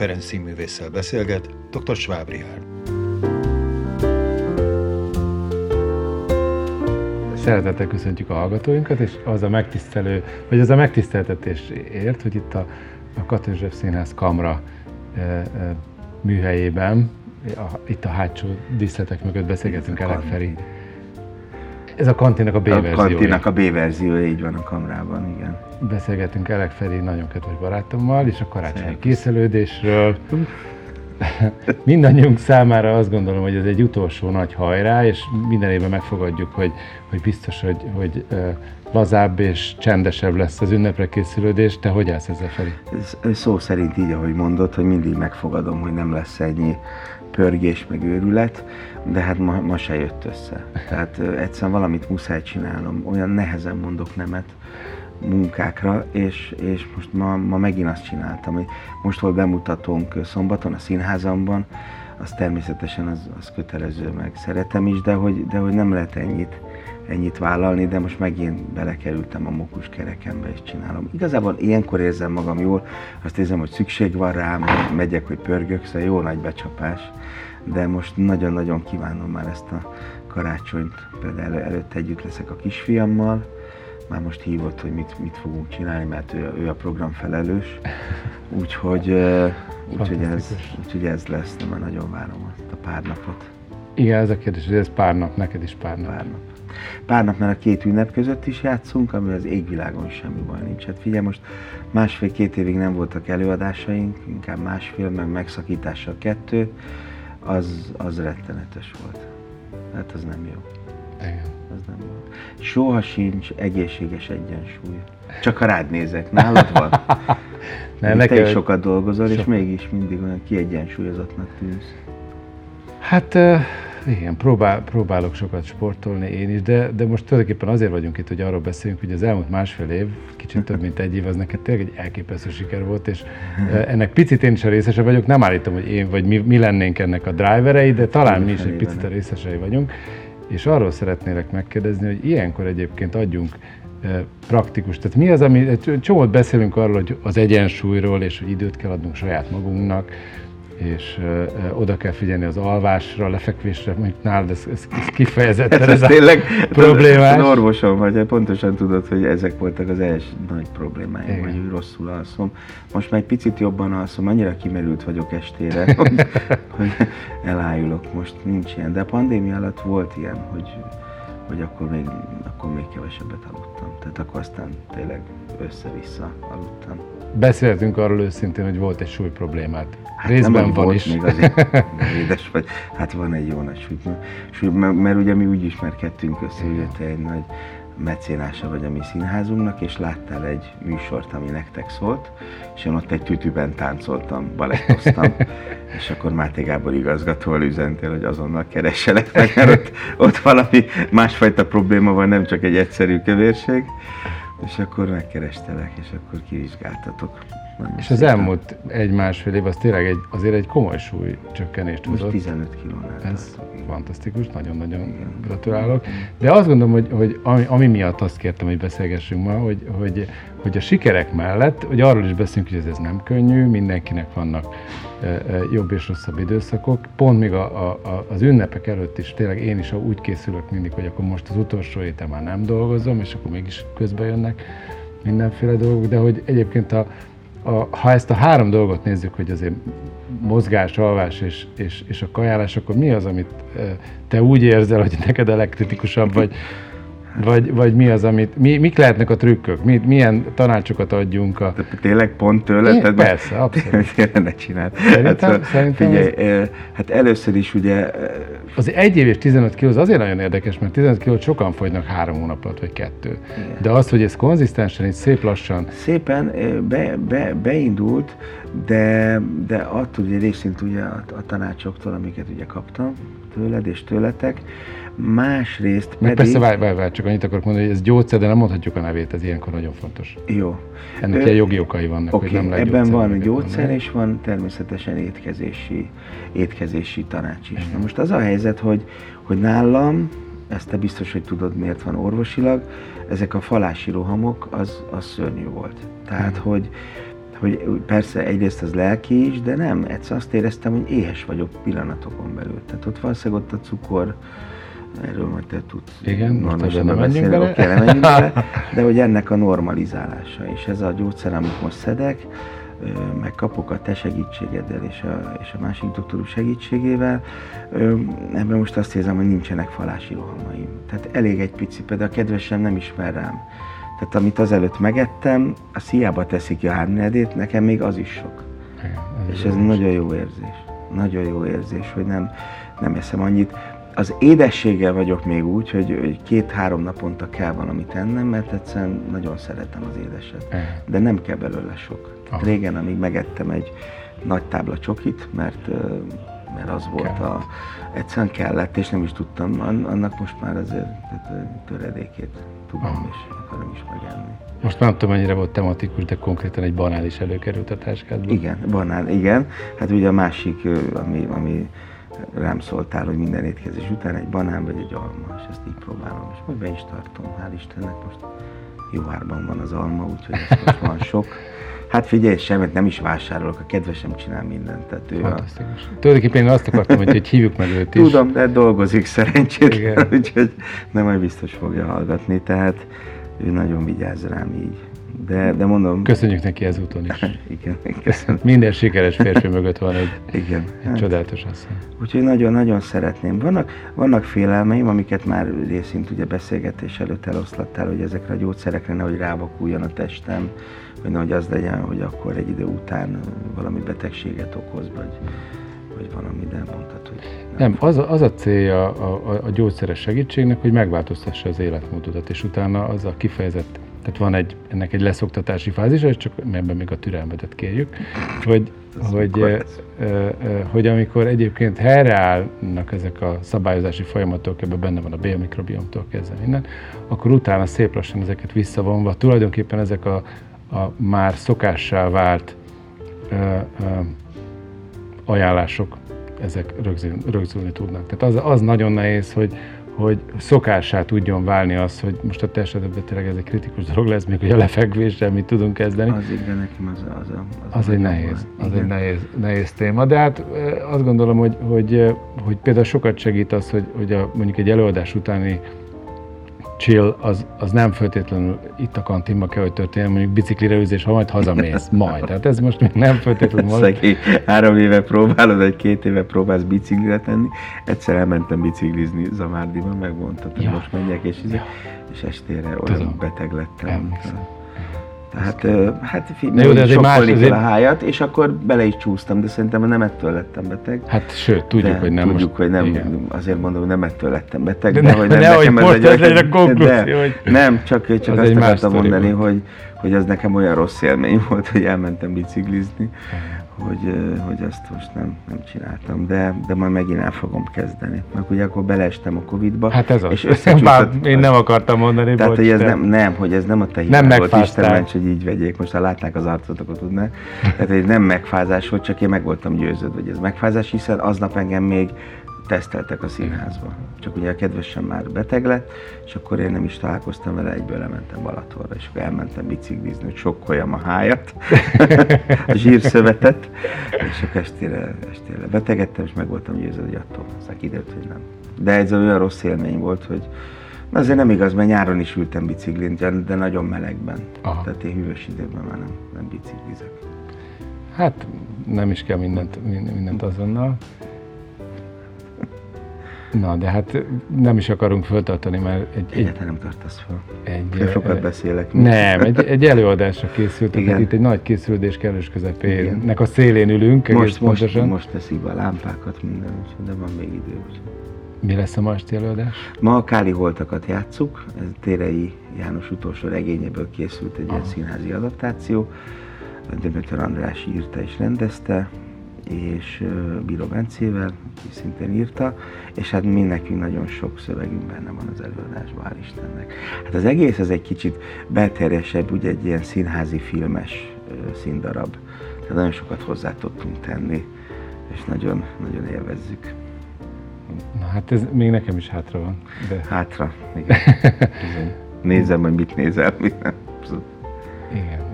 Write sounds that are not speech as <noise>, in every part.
Ferenc színművésszel beszélget dr. Schwab Richard. Szeretettel köszöntjük a hallgatóinkat, és az a megtisztelő, vagy az a megtiszteltetés ért, hogy itt a, a Katózsef Színház Kamra e, e, műhelyében, a, itt a hátsó díszletek mögött beszélgetünk Elek Feri ez a kantinak a B-verziója. A kantinak a B-verziója, így van a kamrában, igen. Beszélgetünk Elek Feri nagyon kedves barátommal, és a karácsonyi készülődésről. Mindannyiunk számára azt gondolom, hogy ez egy utolsó nagy hajrá, és minden évben megfogadjuk, hogy, hogy biztos, hogy, hogy lazább és csendesebb lesz az ünnepre készülődés. Te hogy állsz ezzel? Ez, szó szerint így, ahogy mondod, hogy mindig megfogadom, hogy nem lesz ennyi pörgés, meg őrület, de hát ma, ma se jött össze. Tehát egyszerűen valamit muszáj csinálnom, olyan nehezen mondok nemet munkákra, és, és most ma, ma megint azt csináltam, hogy most volt bemutatónk szombaton a színházamban, az természetesen az, az kötelező, meg szeretem is, de hogy, de hogy nem lehet ennyit, ennyit vállalni, de most megint belekerültem a mokus kerekembe és csinálom. Igazából ilyenkor érzem magam jól, azt érzem, hogy szükség van rám, megyek, hogy pörgök, szóval jó nagy becsapás de most nagyon-nagyon kívánom már ezt a karácsonyt, például elő, előtt együtt leszek a kisfiammal, már most hívott, hogy mit, mit fogunk csinálni, mert ő, ő a program felelős, úgyhogy, úgyhogy, ez, úgyhogy ez lesz, de már nagyon várom azt a pár napot. Igen, ez a kérdés, hogy ez pár nap, neked is pár nap. Pár nap. Pár nap, mert a két ünnep között is játszunk, ami az égvilágon semmi baj nincs. Hát figyelj, most másfél-két évig nem voltak előadásaink, inkább másfél, meg megszakítással kettő, az, az rettenetes volt. Hát az nem jó. Igen. Az nem jó. Soha sincs egészséges egyensúly. Csak ha rád nézek, nálad van. <laughs> ne, te is sokat dolgozol, so... és mégis mindig olyan kiegyensúlyozottnak tűnsz. Hát igen, próbál, próbálok sokat sportolni én is, de, de most tulajdonképpen azért vagyunk itt, hogy arról beszélünk, hogy az elmúlt másfél év, kicsit több mint egy év, az neked tényleg egy elképesztő siker volt, és ennek picit én is a részese vagyok, nem állítom, hogy én vagy mi, mi lennénk ennek a driverei, de talán mi is egy picit a részesei vagyunk, és arról szeretnélek megkérdezni, hogy ilyenkor egyébként adjunk praktikus. Tehát mi az, ami, csomót beszélünk arról, hogy az egyensúlyról, és hogy időt kell adnunk saját magunknak, és ö, oda kell figyelni az alvásra, lefekvésre, mondjuk nálad ez, ez, ez kifejezetten <laughs> ez, ez, ez tényleg problémás. Az orvosom vagy, pontosan tudod, hogy ezek voltak az első nagy problémáim, Igen. hogy rosszul alszom. Most már egy picit jobban alszom, annyira kimerült vagyok estére, <laughs> hogy, hogy elájulok. Most nincs ilyen, de a pandémia alatt volt ilyen, hogy hogy akkor még, akkor még kevesebbet aludtam. Tehát akkor aztán tényleg össze-vissza aludtam. Beszéltünk arról őszintén, hogy volt egy súly problémát. Hát Részben nem, van volt is. Még azért <laughs> édes vagy. Hát van egy jó nagy súly. Mert, mert ugye mi úgy ismerkedtünk össze, hogy te egy nagy mecénása vagy a mi színházunknak, és láttál egy műsort, ami nektek szólt, és én ott egy tütűben táncoltam, balettoztam, <laughs> és akkor Máté Gábor igazgatóval üzentél, hogy azonnal keresselek meg, mert ott, ott valami másfajta probléma van, nem csak egy egyszerű kövérség, és akkor megkerestelek, és akkor kivizsgáltatok. És az elmúlt egy-másfél év az tényleg egy, azért egy komoly súly csökkenést Most hozott. 15 kilónál. Ez fantasztikus, nagyon-nagyon gratulálok. De azt gondolom, hogy, hogy ami, ami miatt azt kértem, hogy beszélgessünk ma, hogy, hogy, hogy a sikerek mellett, hogy arról is beszélünk, hogy ez, ez nem könnyű, mindenkinek vannak jobb és rosszabb időszakok. Pont még a, a, az ünnepek előtt is tényleg én is úgy készülök mindig, hogy akkor most az utolsó héten már nem dolgozom, és akkor mégis közbe jönnek mindenféle dolgok, de hogy egyébként a, a, ha ezt a három dolgot nézzük, hogy azért mozgás, alvás és, és, és a kajálás, akkor mi az, amit te úgy érzel, hogy neked a legkritikusabb, vagy, vagy, vagy mi az, amit, mi, mik lehetnek a trükkök? Mi, milyen tanácsokat adjunk a... Tényleg pont tőle? Én, persze, abszolút. <laughs> Tényleg ne csináld. Szerintem, hát, szerintem figyelj, ez... hát először is ugye... Az egy év és 15 kiló az azért nagyon érdekes, mert 15 kilót sokan fogynak három hónap alatt, vagy kettő. Igen. De az, hogy ez konzisztensen, és szép lassan... Szépen be, be, beindult, de, de attól ugye részint ugye a, a tanácsoktól, amiket ugye kaptam tőled és tőletek, másrészt pedig... Meg persze, várj, várj, várj, csak annyit akarok mondani, hogy ez gyógyszer, de nem mondhatjuk a nevét, ez ilyenkor nagyon fontos. Jó. Ennek ilyen jogi okai vannak, okay, hogy nem lehet ebben van gyógyszer, mondani. és van természetesen étkezési, étkezési tanács is. Na most az a helyzet, hogy, hogy nálam, ezt te biztos, hogy tudod, miért van orvosilag, ezek a falási rohamok, az, az szörnyű volt. Tehát, Igen. hogy hogy persze egyrészt az lelki is, de nem, egyszer azt éreztem, hogy éhes vagyok pillanatokon belül. Tehát ott valószínűleg ott a cukor, erről majd te tudsz Igen, most nem beszélni, bele. oké, nem bele, <laughs> de hogy ennek a normalizálása, és ez a gyógyszer, amit most szedek, meg kapok a te segítségeddel és a, és a másik doktorú segítségével, ebben most azt érzem, hogy nincsenek falási rohamaim. Tehát elég egy pici, például a kedvesem nem ismer rám. Tehát amit azelőtt megettem, a hiába teszik ki a háromnegyedét, nekem még az is sok. Igen, És ez jó. nagyon jó érzés. Nagyon jó érzés, hogy nem, nem eszem annyit. Az édességgel vagyok még úgy, hogy, hogy két-három naponta kell valamit ennem, mert egyszerűen nagyon szeretem az édeset. De nem kell belőle sok. Aha. Régen, amíg megettem egy nagy tábla csokit, mert, mert az volt a... Kellett. Egyszerűen kellett, és nem is tudtam. An- Annak most már azért tehát, töredékét tudom, Aha. és akarom is megenni. Most már nem tudom, mennyire volt tematikus, de konkrétan egy banán is előkerült a táskádba. Igen, banán, igen. Hát ugye a másik, ami, ami rám szóltál, hogy minden étkezés után egy banán vagy egy alma, és ezt így próbálom, és majd be is tartom, hál' Istennek most jó árban van az alma, úgyhogy ez most van sok. Hát figyelj, semmit nem is vásárolok, a kedvesem csinál mindent, tehát ő a, Fantasztikus. Tulajdonképpen én azt akartam, hogy, hogy hívjuk meg őt is. Tudom, de dolgozik szerencsét, Igen. úgyhogy nem majd biztos fogja hallgatni, tehát ő nagyon vigyáz rám így. De, de mondom, Köszönjük neki ezúton is. <laughs> igen, köszönöm. Minden sikeres férfi mögött van egy, Igen. egy hát- csodálatos asszony. Úgyhogy nagyon-nagyon szeretném. Vannak, vannak félelmeim, amiket már részint ugye beszélgetés előtt eloszlattál, hogy ezekre a gyógyszerekre nehogy rávakuljon a testem, vagy nehogy az legyen, hogy akkor egy idő után valami betegséget okoz, vagy, vagy valami, de mondtad, hogy Nem, az a, az a célja a, a, a gyógyszeres segítségnek, hogy megváltoztassa az életmódodat, és utána az a kifejezett, tehát van egy, ennek egy leszoktatási fázisa, és csak ebben még a türelmetet kérjük, hogy, hogy, hogy amikor egyébként helyreállnak ezek a szabályozási folyamatok, ebben benne van a bélmikrobiomtól kezdve minden, akkor utána szép lassan ezeket visszavonva, tulajdonképpen ezek a, a már szokássá vált ö, ajánlások, ezek rögzül, rögzülni tudnak. Tehát az, az nagyon nehéz, hogy, hogy szokássá tudjon válni az, hogy most a te esetedben tényleg ez egy kritikus dolog lesz, még hogy a lefekvéssel mit tudunk kezdeni. Az igen, nekem az, az, a, Az egy nehéz, van. az Igen. egy nehéz, nehéz téma, de hát azt gondolom, hogy, hogy, hogy például sokat segít az, hogy, hogy a, mondjuk egy előadás utáni chill, az, az nem feltétlenül itt a kantinban kell, hogy történjen, mondjuk biciklire ülés, ha majd hazamész, majd. Tehát ez most még nem feltétlenül van. Szegény, három éve próbálod, vagy két éve próbálsz biciklire tenni. Egyszer elmentem biciklizni Zamárdiban, megmondtad, hogy Ja. most menjek, és, Ja. és estére olyan Tudom. beteg lettem. Emlékszem. Tehát, hát fi, Na jó, de egy más- egy- a hájat, és akkor bele is csúsztam, de szerintem nem ettől lettem beteg. Hát sőt, tudjuk, de hogy nem tudjuk, most, hogy nem, Igen. azért mondom, hogy nem ettől lettem beteg, De de, ne- hogy nem, nehogy nekem ez egy legyen a konklúzió, de- hogy- Nem, csak, csak Az azt egy akartam mondani, volt. hogy, hogy az nekem olyan rossz élmény volt, hogy elmentem biciklizni, hogy, hogy azt most nem, nem csináltam, de, de majd megint el fogom kezdeni. Meg ugye akkor beleestem a Covid-ba, Hát ez az. és összecsúszott. én nem akartam mondani, Tehát, bocs, hogy ez nem, nem, hogy ez nem a te Nem megfáztál. Isten ments, hogy így vegyék, most ha látnák az arcotokat, tudnák. Tehát, hogy nem megfázás volt, csak én meg voltam győződve, hogy ez megfázás, hiszen aznap engem még teszteltek a színházba. Csak ugye a kedvesem már beteg lett, és akkor én nem is találkoztam vele, egyből lementem Balatonra, és akkor elmentem biciklizni, hogy sokkoljam a hájat, <laughs> a zsírszövetet, és akkor estére, estére betegedtem, és meg voltam győződve, hogy attól aztán kiderült, hogy nem. De ez olyan rossz élmény volt, hogy Na azért nem igaz, mert nyáron is ültem biciklin, de- nagyon melegben. Aha. Tehát én hűvös időben már nem, nem biciklizek. Hát nem is kell mindent, mind- mindent azonnal. Na, de hát nem is akarunk föltartani, mert egy, egy, Egyáltalán nem tartasz fel. egy, Én sokat beszélek. nem, egy, egy előadásra készültek, Igen. hát itt egy nagy készülés kellős közepének a szélén ülünk, egész most, most, pontosan. most teszik be a lámpákat, minden, úgyhogy de van még idő. úgyhogy. Mi lesz a ma esti előadás? Ma a Káli Holtakat játsszuk, ez Térei János utolsó regényéből készült egy ilyen Aha. színházi adaptáció. Demeter András írta és rendezte, és Bíró Bencével, aki szintén írta, és hát mi nekünk nagyon sok szövegünk benne van az előadásban, hál' Istennek. Hát az egész az egy kicsit belterjesebb, ugye egy ilyen színházi filmes színdarab. Tehát nagyon sokat hozzá tudtunk tenni, és nagyon, nagyon élvezzük. Na hát ez még nekem is hátra van. De Hátra, igen. <laughs> Nézem, hogy mit nézel, mit nem. Igen.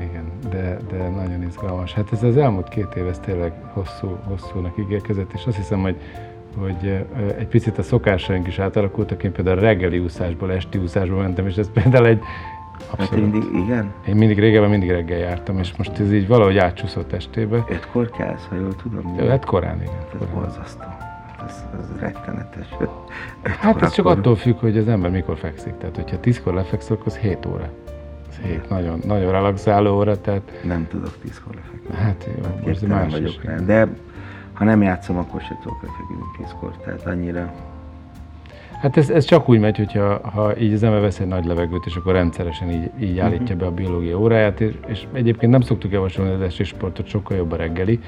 De, de nagyon izgalmas. Hát ez az elmúlt két év, ez tényleg hosszú, hosszúnak ígérkezett, és azt hiszem, hogy, hogy egy picit a szokásaink is átalakultak. Én például reggeli úszásból, esti úszásból mentem, és ez például egy Abszolút. Hát mindig, igen? Én mindig régebben mindig reggel jártam, és most ez így valahogy átcsúszott estébe. Ötkor kelsz, ha jól tudom? Jó, hát korán, igen. Ez korán. borzasztó. Ez, ez rettenetes. Hát ez csak attól függ, hogy az ember mikor fekszik. Tehát, hogyha tízkor lefekszik, akkor az 7 óra. 7 nagyon, nagyon relaxáló óra, tehát... Nem tudok tízkor lefeküdni. Hát jó, hát most más vagyok is. Rá. De ha nem játszom, akkor se tudok lefeküdni tízkor. Tehát annyira Hát ez, ez csak úgy megy, hogyha ha így az ember vesz egy nagy levegőt, és akkor rendszeresen így, így állítja be a biológia óráját, és, és egyébként nem szoktuk javasolni az esti sportot, sokkal jobb a reggeli,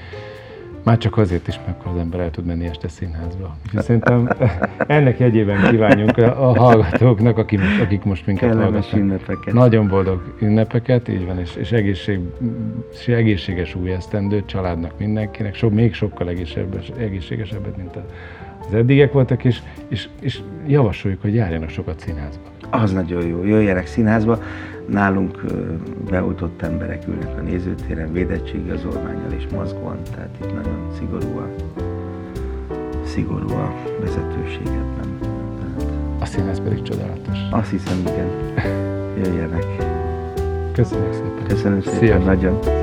már csak azért is, mert az ember el tud menni este színházba. Úgyhogy szerintem ennek jegyében kívánjunk a, hallgatóknak, akik, akik most minket Kellemes hallgatnak. ünnepeket. Nagyon boldog ünnepeket, így van, és, és, egészség, és egészséges új esztendőt családnak mindenkinek, so, még sokkal egészségesebbet, mint az eddigek voltak, és, és, és javasoljuk, hogy járjanak sokat színházba. Az nagyon jó, jöjjenek színházba. Nálunk beoltott emberek ülnek a nézőtéren, védettségigazolványjal és mozgóan, tehát itt nagyon szigorú a, szigorú a vezetőség ebben. Tehát... A színház pedig csodálatos. Azt hiszem, igen. Jöjjenek. Köszönjük szépen. Köszönöm szépen, Szia. nagyon.